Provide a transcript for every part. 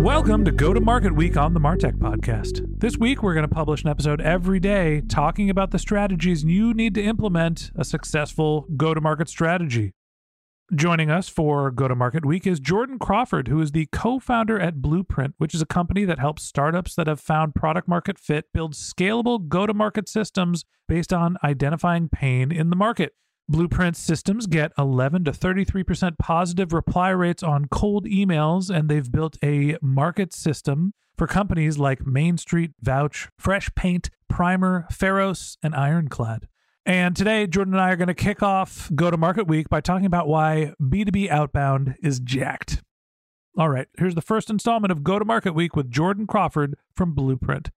Welcome to Go to Market Week on the Martech Podcast. This week, we're going to publish an episode every day talking about the strategies you need to implement a successful go to market strategy. Joining us for Go to Market Week is Jordan Crawford, who is the co founder at Blueprint, which is a company that helps startups that have found product market fit build scalable go to market systems based on identifying pain in the market. Blueprint systems get 11 to 33% positive reply rates on cold emails, and they've built a market system for companies like Main Street, Vouch, Fresh Paint, Primer, Pharos, and Ironclad. And today, Jordan and I are going to kick off Go to Market Week by talking about why B2B outbound is jacked. All right, here's the first installment of Go to Market Week with Jordan Crawford from Blueprint.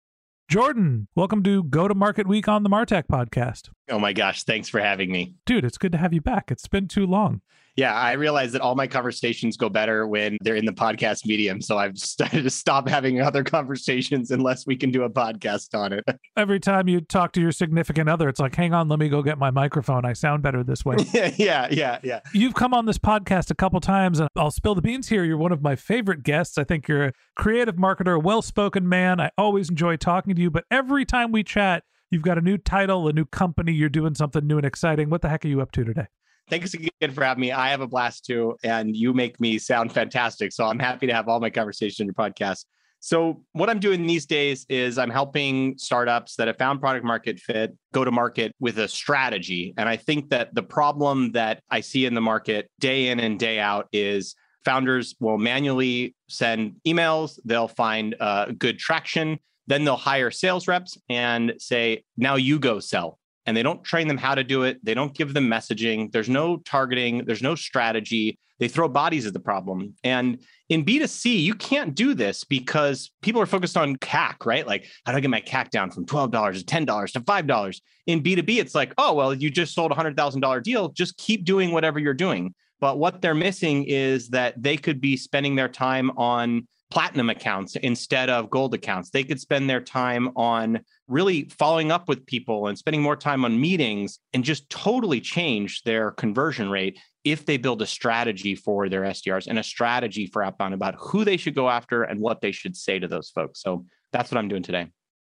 Jordan, welcome to Go to Market Week on the Martech podcast. Oh my gosh, thanks for having me. Dude, it's good to have you back. It's been too long. Yeah, I realize that all my conversations go better when they're in the podcast medium. So I've started to stop having other conversations unless we can do a podcast on it. Every time you talk to your significant other, it's like, hang on, let me go get my microphone. I sound better this way. yeah, yeah, yeah, yeah. You've come on this podcast a couple times, and I'll spill the beans here. You're one of my favorite guests. I think you're a creative marketer, a well spoken man. I always enjoy talking to you, but every time we chat, You've got a new title, a new company. You're doing something new and exciting. What the heck are you up to today? Thanks again for having me. I have a blast too, and you make me sound fantastic. So I'm happy to have all my conversations in your podcast. So, what I'm doing these days is I'm helping startups that have found product market fit go to market with a strategy. And I think that the problem that I see in the market day in and day out is founders will manually send emails, they'll find uh, good traction, then they'll hire sales reps and say, now you go sell and they don't train them how to do it. They don't give them messaging. There's no targeting, there's no strategy. They throw bodies at the problem. And in B2C, you can't do this because people are focused on CAC, right? Like, how do I get my CAC down from $12 to $10 to $5? In B2B, it's like, oh, well, you just sold a $100,000 deal. Just keep doing whatever you're doing. But what they're missing is that they could be spending their time on platinum accounts instead of gold accounts. They could spend their time on really following up with people and spending more time on meetings and just totally change their conversion rate if they build a strategy for their SDRs and a strategy for outbound about who they should go after and what they should say to those folks. So that's what I'm doing today.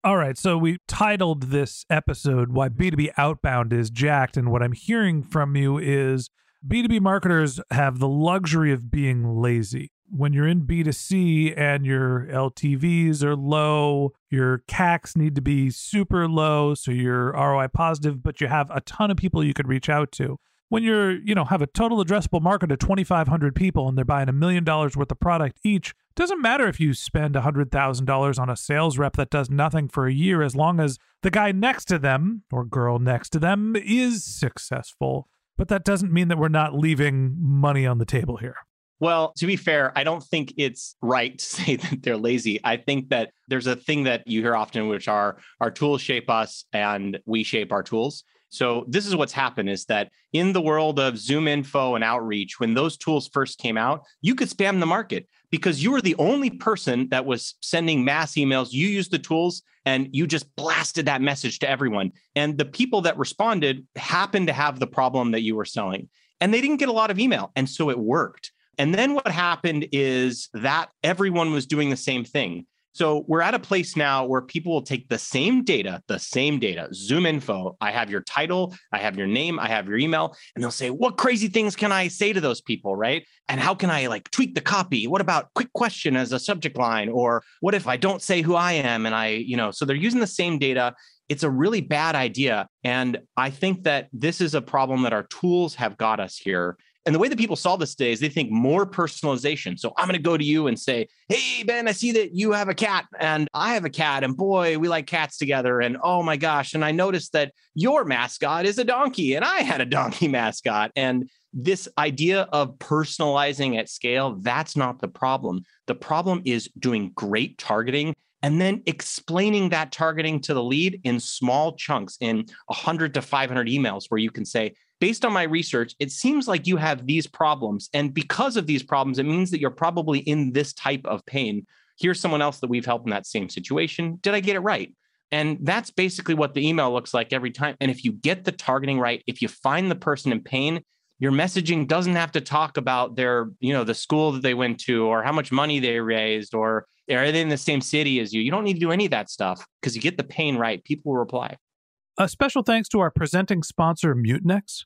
All right. So we titled this episode Why B2B Outbound is Jacked. And what I'm hearing from you is B2B marketers have the luxury of being lazy when you're in B2C and your LTVs are low, your CACs need to be super low so you're ROI positive, but you have a ton of people you could reach out to. When you're, you know, have a total addressable market of 2,500 people and they're buying a million dollars worth of product each, doesn't matter if you spend $100,000 on a sales rep that does nothing for a year as long as the guy next to them or girl next to them is successful. But that doesn't mean that we're not leaving money on the table here. Well, to be fair, I don't think it's right to say that they're lazy. I think that there's a thing that you hear often, which are our tools shape us and we shape our tools. So this is what's happened is that in the world of Zoom info and outreach, when those tools first came out, you could spam the market. because you were the only person that was sending mass emails. You used the tools and you just blasted that message to everyone. And the people that responded happened to have the problem that you were selling. And they didn't get a lot of email. And so it worked. And then what happened is that everyone was doing the same thing. So we're at a place now where people will take the same data, the same data, Zoom info. I have your title, I have your name, I have your email, and they'll say, What crazy things can I say to those people? Right. And how can I like tweak the copy? What about quick question as a subject line? Or what if I don't say who I am? And I, you know, so they're using the same data. It's a really bad idea. And I think that this is a problem that our tools have got us here. And the way that people solve this today is they think more personalization. So I'm going to go to you and say, Hey, Ben, I see that you have a cat and I have a cat. And boy, we like cats together. And oh my gosh. And I noticed that your mascot is a donkey and I had a donkey mascot. And this idea of personalizing at scale, that's not the problem. The problem is doing great targeting and then explaining that targeting to the lead in small chunks in 100 to 500 emails where you can say based on my research, it seems like you have these problems. And because of these problems, it means that you're probably in this type of pain. Here's someone else that we've helped in that same situation. Did I get it right? And that's basically what the email looks like every time. And if you get the targeting right, if you find the person in pain, your messaging doesn't have to talk about their, you know, the school that they went to or how much money they raised or are they in the same city as you. You don't need to do any of that stuff because you get the pain right. People will reply. A special thanks to our presenting sponsor, Mutinex.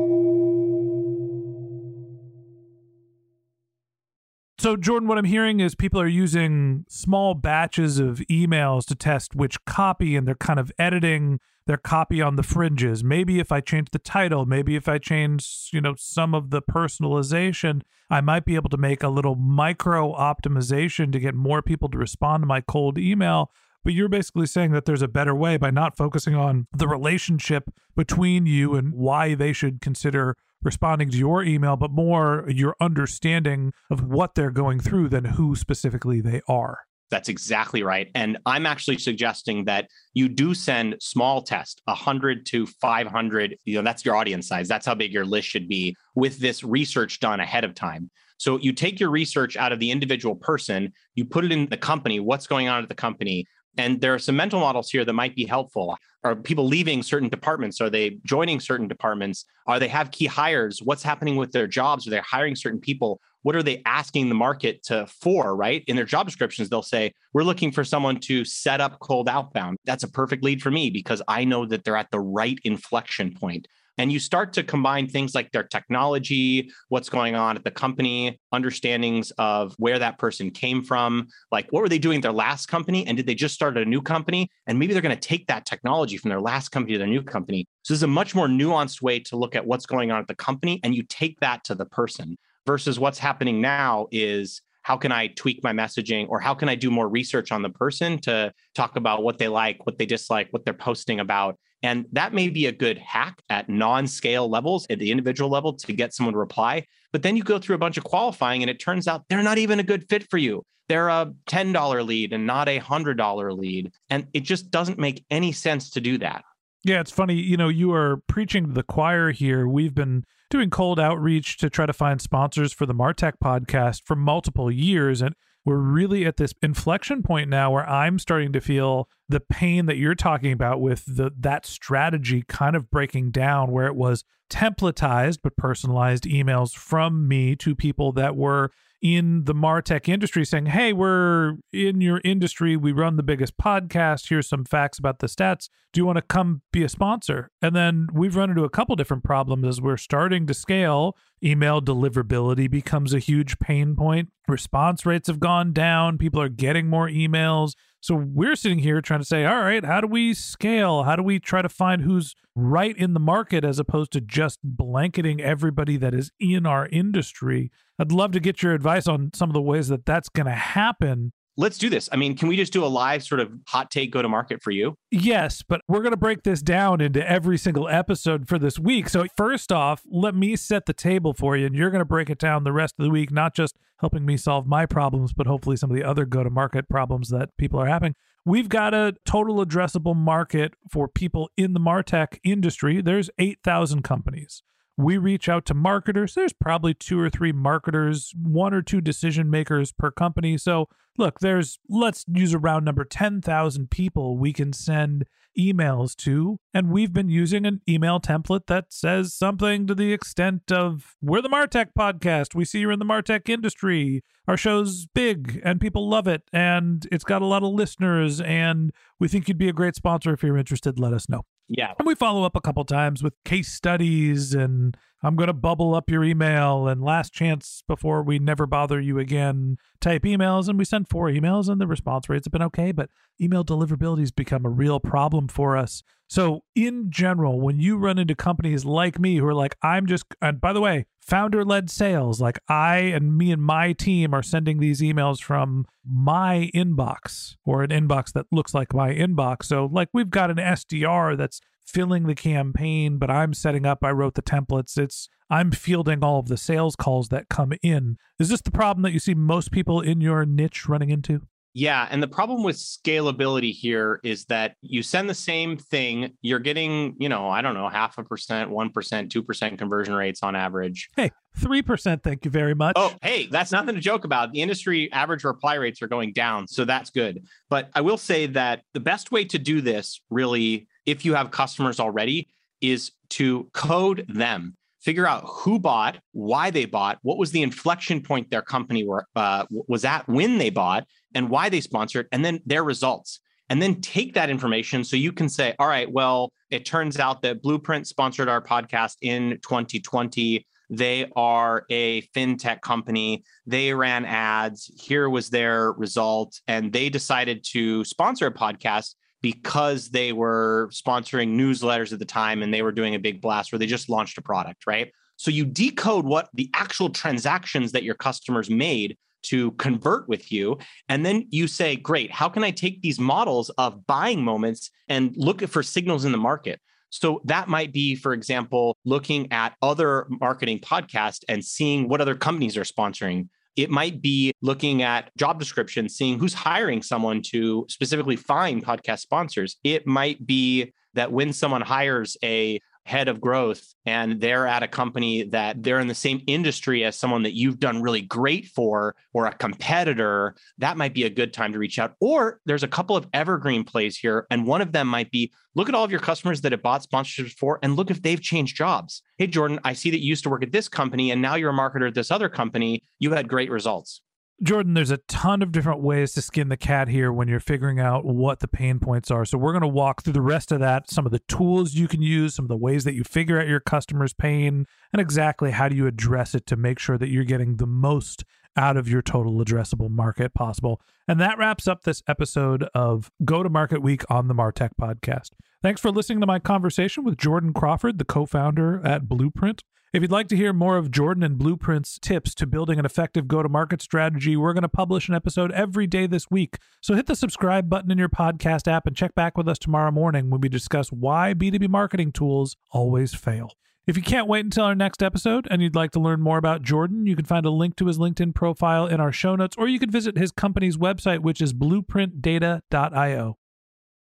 So, Jordan, what I'm hearing is people are using small batches of emails to test which copy, and they're kind of editing their copy on the fringes. Maybe if I change the title, maybe if I change, you know, some of the personalization, I might be able to make a little micro optimization to get more people to respond to my cold email. But you're basically saying that there's a better way by not focusing on the relationship between you and why they should consider responding to your email, but more your understanding of what they're going through than who specifically they are. That's exactly right. And I'm actually suggesting that you do send small test, 100 to 500, you know, that's your audience size. That's how big your list should be with this research done ahead of time. So you take your research out of the individual person, you put it in the company, what's going on at the company, and there are some mental models here that might be helpful. Are people leaving certain departments? Are they joining certain departments? Are they have key hires? What's happening with their jobs? Are they hiring certain people? What are they asking the market to for, right? In their job descriptions, they'll say, We're looking for someone to set up cold outbound. That's a perfect lead for me because I know that they're at the right inflection point. And you start to combine things like their technology, what's going on at the company, understandings of where that person came from, like what were they doing at their last company? And did they just start a new company? And maybe they're going to take that technology from their last company to their new company. So this is a much more nuanced way to look at what's going on at the company. And you take that to the person versus what's happening now is how can I tweak my messaging or how can I do more research on the person to talk about what they like, what they dislike, what they're posting about. And that may be a good hack at non scale levels, at the individual level to get someone to reply. But then you go through a bunch of qualifying and it turns out they're not even a good fit for you. They're a $10 lead and not a $100 lead. And it just doesn't make any sense to do that. Yeah, it's funny. You know, you are preaching to the choir here. We've been doing cold outreach to try to find sponsors for the Martech podcast for multiple years. And we're really at this inflection point now where I'm starting to feel the pain that you're talking about with the that strategy kind of breaking down where it was templatized but personalized emails from me to people that were in the martech industry saying hey we're in your industry. We run the biggest podcast. Here's some facts about the stats. Do you want to come be a sponsor? And then we've run into a couple different problems as we're starting to scale. Email deliverability becomes a huge pain point. Response rates have gone down. People are getting more emails so we're sitting here trying to say, all right, how do we scale? How do we try to find who's right in the market as opposed to just blanketing everybody that is in our industry? I'd love to get your advice on some of the ways that that's going to happen let's do this. I mean, can we just do a live sort of hot take go to market for you? Yes, but we're going to break this down into every single episode for this week. So, first off, let me set the table for you, and you're going to break it down the rest of the week, not just helping me solve my problems, but hopefully some of the other go to market problems that people are having. We've got a total addressable market for people in the Martech industry. There's 8,000 companies we reach out to marketers. There's probably two or three marketers, one or two decision makers per company. So, look, there's, let's use a round number 10,000 people we can send emails to. And we've been using an email template that says something to the extent of We're the Martech podcast. We see you're in the Martech industry. Our show's big and people love it. And it's got a lot of listeners. And we think you'd be a great sponsor if you're interested. Let us know. Yeah. And we follow up a couple times with case studies and I'm going to bubble up your email and last chance before we never bother you again type emails. And we send four emails and the response rates have been okay, but email deliverability has become a real problem for us. So, in general, when you run into companies like me who are like, I'm just, and by the way, founder led sales, like I and me and my team are sending these emails from my inbox or an inbox that looks like my inbox. So, like, we've got an SDR that's filling the campaign, but I'm setting up, I wrote the templates. It's I'm fielding all of the sales calls that come in. Is this the problem that you see most people in your niche running into? Yeah. And the problem with scalability here is that you send the same thing, you're getting, you know, I don't know, half a percent, 1%, 2% conversion rates on average. Hey, 3%. Thank you very much. Oh, hey, that's nothing to joke about. The industry average reply rates are going down. So that's good. But I will say that the best way to do this, really, if you have customers already, is to code them figure out who bought, why they bought, what was the inflection point their company were, uh, was at when they bought, and why they sponsored, and then their results. And then take that information so you can say, all right, well, it turns out that Blueprint sponsored our podcast in 2020. They are a fintech company. They ran ads. Here was their result. And they decided to sponsor a podcast because they were sponsoring newsletters at the time and they were doing a big blast where they just launched a product, right? So you decode what the actual transactions that your customers made to convert with you. And then you say, great, how can I take these models of buying moments and look for signals in the market? So that might be, for example, looking at other marketing podcasts and seeing what other companies are sponsoring it might be looking at job descriptions, seeing who's hiring someone to specifically find podcast sponsors. It might be that when someone hires a head of growth and they're at a company that they're in the same industry as someone that you've done really great for or a competitor, that might be a good time to reach out. Or there's a couple of evergreen plays here. And one of them might be look at all of your customers that have bought sponsorships for and look if they've changed jobs. Hey, Jordan, I see that you used to work at this company and now you're a marketer at this other company. You had great results. Jordan, there's a ton of different ways to skin the cat here when you're figuring out what the pain points are. So, we're going to walk through the rest of that, some of the tools you can use, some of the ways that you figure out your customer's pain, and exactly how do you address it to make sure that you're getting the most out of your total addressable market possible. And that wraps up this episode of Go to Market Week on the Martech podcast. Thanks for listening to my conversation with Jordan Crawford, the co founder at Blueprint. If you'd like to hear more of Jordan and Blueprint's tips to building an effective go to market strategy, we're going to publish an episode every day this week. So hit the subscribe button in your podcast app and check back with us tomorrow morning when we discuss why B2B marketing tools always fail. If you can't wait until our next episode and you'd like to learn more about Jordan, you can find a link to his LinkedIn profile in our show notes, or you can visit his company's website, which is blueprintdata.io.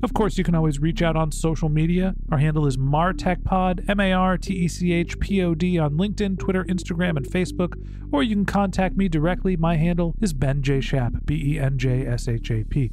Of course, you can always reach out on social media. Our handle is MarTechPod, M A R T E C H P O D, on LinkedIn, Twitter, Instagram, and Facebook. Or you can contact me directly. My handle is Ben J. Shap, B E N J S H A P.